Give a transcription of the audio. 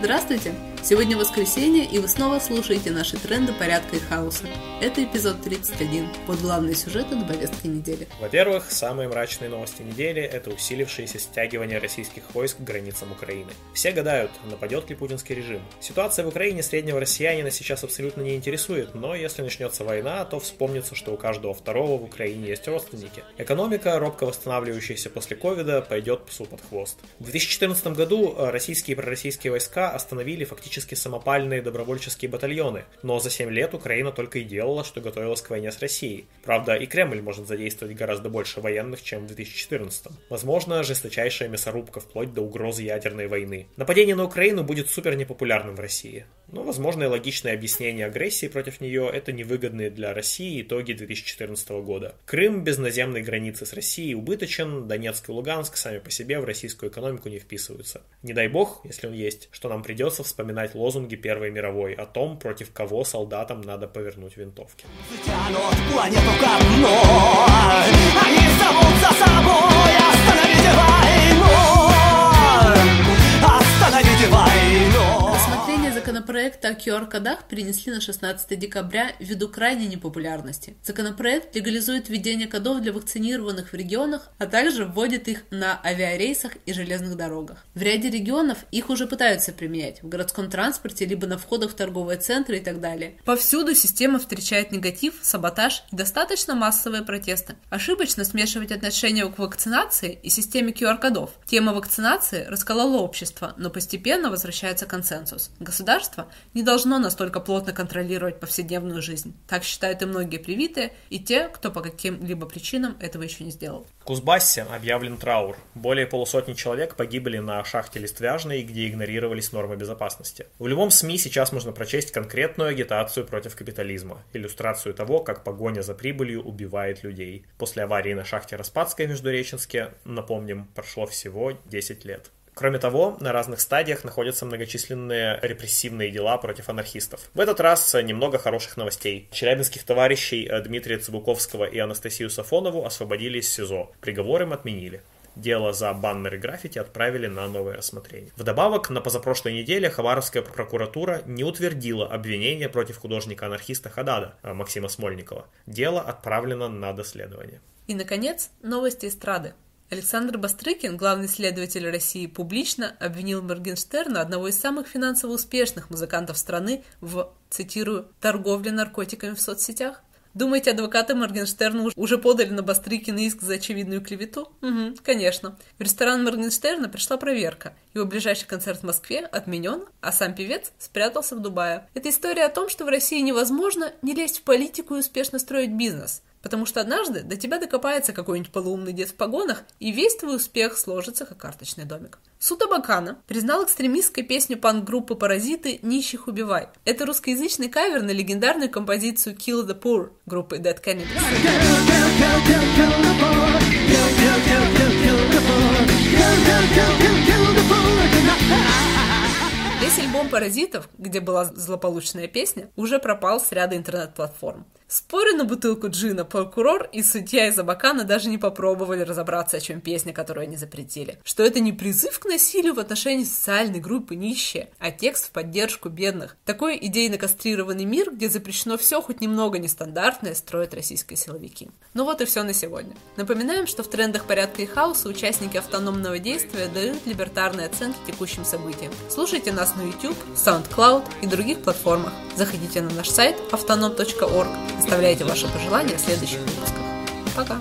Здравствуйте! Сегодня воскресенье, и вы снова слушаете наши тренды порядка и хаоса. Это эпизод 31, под главные сюжеты на повестке недели. Во-первых, самые мрачные новости недели – это усилившееся стягивание российских войск к границам Украины. Все гадают, нападет ли путинский режим. Ситуация в Украине среднего россиянина сейчас абсолютно не интересует, но если начнется война, то вспомнится, что у каждого второго в Украине есть родственники. Экономика, робко восстанавливающаяся после ковида, пойдет псу под хвост. В 2014 году российские и пророссийские войска остановили фактически самопальные добровольческие батальоны, но за 7 лет Украина только и делала, что готовилась к войне с Россией. Правда, и Кремль может задействовать гораздо больше военных, чем в 2014. Возможно, жесточайшая мясорубка вплоть до угрозы ядерной войны. Нападение на Украину будет супер непопулярным в России. Но, возможно, и логичное объяснение агрессии против нее – это невыгодные для России итоги 2014 года. Крым без наземной границы с Россией убыточен, Донецк и Луганск сами по себе в российскую экономику не вписываются. Не дай бог, если он есть, что нам придется вспоминать лозунги Первой мировой о том, против кого солдатам надо повернуть винтовки. планету ко дну, они зовут законопроект о QR-кодах перенесли на 16 декабря ввиду крайней непопулярности. Законопроект легализует введение кодов для вакцинированных в регионах, а также вводит их на авиарейсах и железных дорогах. В ряде регионов их уже пытаются применять в городском транспорте, либо на входах в торговые центры и так далее. Повсюду система встречает негатив, саботаж и достаточно массовые протесты. Ошибочно смешивать отношение к вакцинации и системе QR-кодов. Тема вакцинации расколола общество, но постепенно возвращается консенсус. Государство не должно настолько плотно контролировать повседневную жизнь. Так считают и многие привитые, и те, кто по каким-либо причинам этого еще не сделал. В Кузбассе объявлен траур. Более полусотни человек погибли на шахте Листвяжной, где игнорировались нормы безопасности. В любом СМИ сейчас можно прочесть конкретную агитацию против капитализма, иллюстрацию того, как погоня за прибылью убивает людей. После аварии на шахте Распадской в Междуреченске, напомним, прошло всего 10 лет. Кроме того, на разных стадиях находятся многочисленные репрессивные дела против анархистов. В этот раз немного хороших новостей. Челябинских товарищей э, Дмитрия Цыбуковского и Анастасию Сафонову освободили из СИЗО. Приговор им отменили. Дело за баннеры граффити отправили на новое рассмотрение. Вдобавок, на позапрошлой неделе Хабаровская прокуратура не утвердила обвинение против художника-анархиста Хадада э, Максима Смольникова. Дело отправлено на доследование. И, наконец, новости эстрады. Александр Бастрыкин, главный следователь России, публично обвинил Моргенштерна, одного из самых финансово успешных музыкантов страны, в, цитирую, «торговле наркотиками в соцсетях». Думаете, адвокаты Моргенштерна уже подали на Бастрыкина иск за очевидную клевету? Угу, конечно. В ресторан Моргенштерна пришла проверка. Его ближайший концерт в Москве отменен, а сам певец спрятался в Дубае. Это история о том, что в России невозможно не лезть в политику и успешно строить бизнес. Потому что однажды до тебя докопается какой-нибудь полуумный дед в погонах, и весь твой успех сложится, как карточный домик. Суд Абакана признал экстремистской песню панк-группы «Паразиты» «Нищих убивай». Это русскоязычный кавер на легендарную композицию «Kill the Poor» группы Dead Kennedys. Весь альбом «Паразитов», где была злополучная песня, уже пропал с ряда интернет-платформ. Спорю на бутылку джина, прокурор и судья из Абакана даже не попробовали разобраться, о чем песня, которую они запретили. Что это не призыв к насилию в отношении социальной группы нищие, а текст в поддержку бедных. Такой идейно кастрированный мир, где запрещено все хоть немного нестандартное, строят российские силовики. Ну вот и все на сегодня. Напоминаем, что в трендах порядка и хаоса участники автономного действия дают либертарные оценки текущим событиям. Слушайте нас на YouTube, SoundCloud и других платформах. Заходите на наш сайт автоном.орг Оставляйте ваши пожелания в следующих выпусках. Пока!